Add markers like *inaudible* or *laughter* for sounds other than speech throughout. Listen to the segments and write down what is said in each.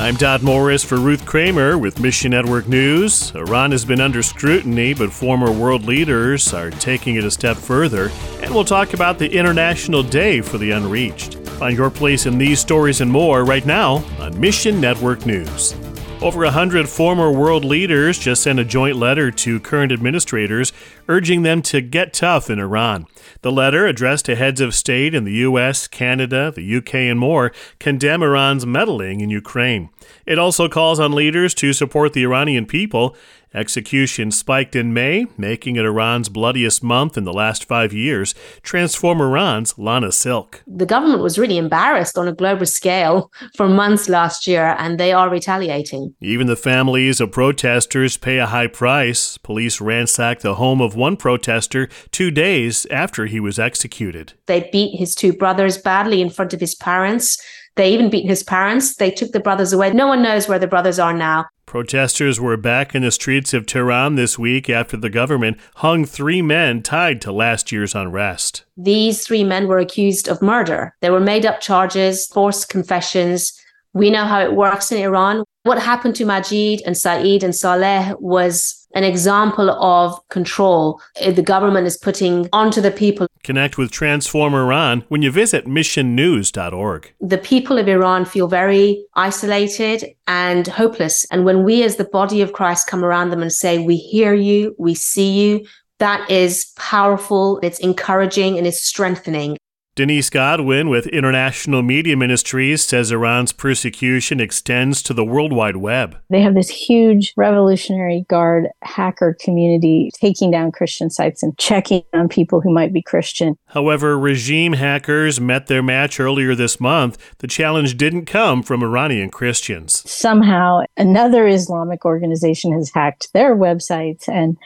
I'm Todd Morris for Ruth Kramer with Mission Network News. Iran has been under scrutiny, but former world leaders are taking it a step further. And we'll talk about the International Day for the Unreached. Find your place in these stories and more right now on Mission Network News. Over a hundred former world leaders just sent a joint letter to current administrators urging them to get tough in Iran. The letter, addressed to heads of state in the U.S., Canada, the U.K., and more, condemn Iran's meddling in Ukraine. It also calls on leaders to support the Iranian people Executions spiked in May, making it Iran's bloodiest month in the last five years. Transform Iran's Lana Silk. The government was really embarrassed on a global scale for months last year, and they are retaliating. Even the families of protesters pay a high price. Police ransacked the home of one protester two days after he was executed. They beat his two brothers badly in front of his parents. They even beat his parents. They took the brothers away. No one knows where the brothers are now. Protesters were back in the streets of Tehran this week after the government hung three men tied to last year's unrest. These three men were accused of murder. They were made up charges, forced confessions. We know how it works in Iran. What happened to Majid and Saeed and Saleh was an example of control the government is putting onto the people. Connect with Transform Iran when you visit missionnews.org. The people of Iran feel very isolated and hopeless. And when we, as the body of Christ, come around them and say, We hear you, we see you, that is powerful, it's encouraging, and it's strengthening. Denise Godwin with International Media Ministries says Iran's persecution extends to the World Wide Web. They have this huge Revolutionary Guard hacker community taking down Christian sites and checking on people who might be Christian. However, regime hackers met their match earlier this month. The challenge didn't come from Iranian Christians. Somehow, another Islamic organization has hacked their websites and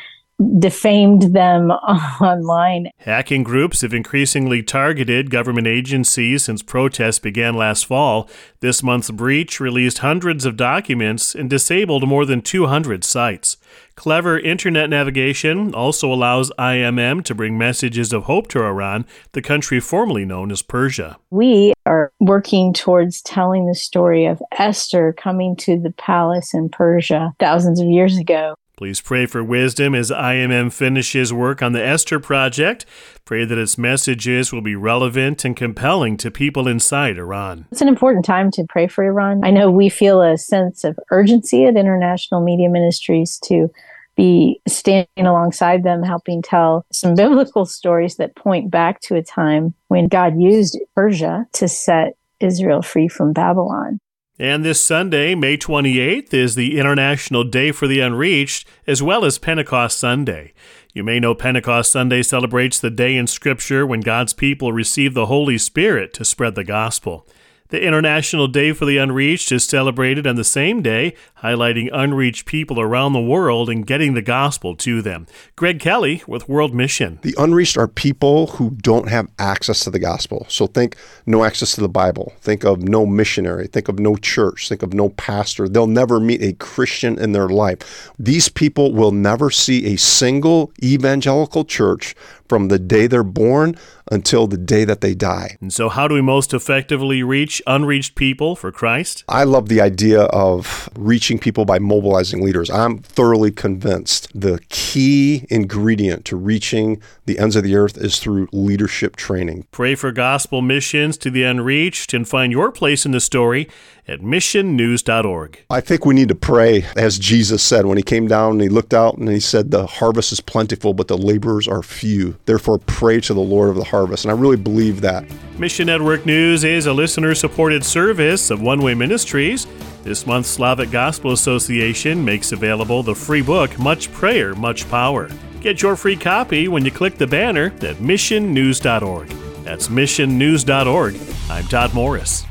defamed them *laughs* online. Hacking groups have increasingly targeted government agencies since protests began last fall. This month's breach released hundreds of documents and disabled more than 200 sites. Clever internet navigation also allows IMM to bring messages of hope to Iran, the country formerly known as Persia. We are working towards telling the story of Esther coming to the palace in Persia thousands of years ago Please pray for wisdom as IMM finishes work on the Esther Project. Pray that its messages will be relevant and compelling to people inside Iran. It's an important time to pray for Iran. I know we feel a sense of urgency at International Media Ministries to be standing alongside them, helping tell some biblical stories that point back to a time when God used Persia to set Israel free from Babylon. And this Sunday, May 28th, is the International Day for the Unreached, as well as Pentecost Sunday. You may know Pentecost Sunday celebrates the day in Scripture when God's people receive the Holy Spirit to spread the gospel. The International Day for the Unreached is celebrated on the same day, highlighting unreached people around the world and getting the gospel to them. Greg Kelly with World Mission. The unreached are people who don't have access to the gospel. So think no access to the Bible. Think of no missionary. Think of no church. Think of no pastor. They'll never meet a Christian in their life. These people will never see a single evangelical church from the day they're born until the day that they die. And so, how do we most effectively reach unreached people for Christ? I love the idea of reaching people by mobilizing leaders. I'm thoroughly convinced the key ingredient to reaching the ends of the earth is through leadership training. Pray for gospel missions to the unreached and find your place in the story at missionnews.org. I think we need to pray, as Jesus said when he came down and he looked out and he said, The harvest is plentiful, but the laborers are few. Therefore, pray to the Lord of the harvest. And I really believe that. Mission Network News is a listener supported service of One Way Ministries. This month, Slavic Gospel Association makes available the free book, Much Prayer, Much Power. Get your free copy when you click the banner at missionnews.org. That's missionnews.org. I'm Todd Morris.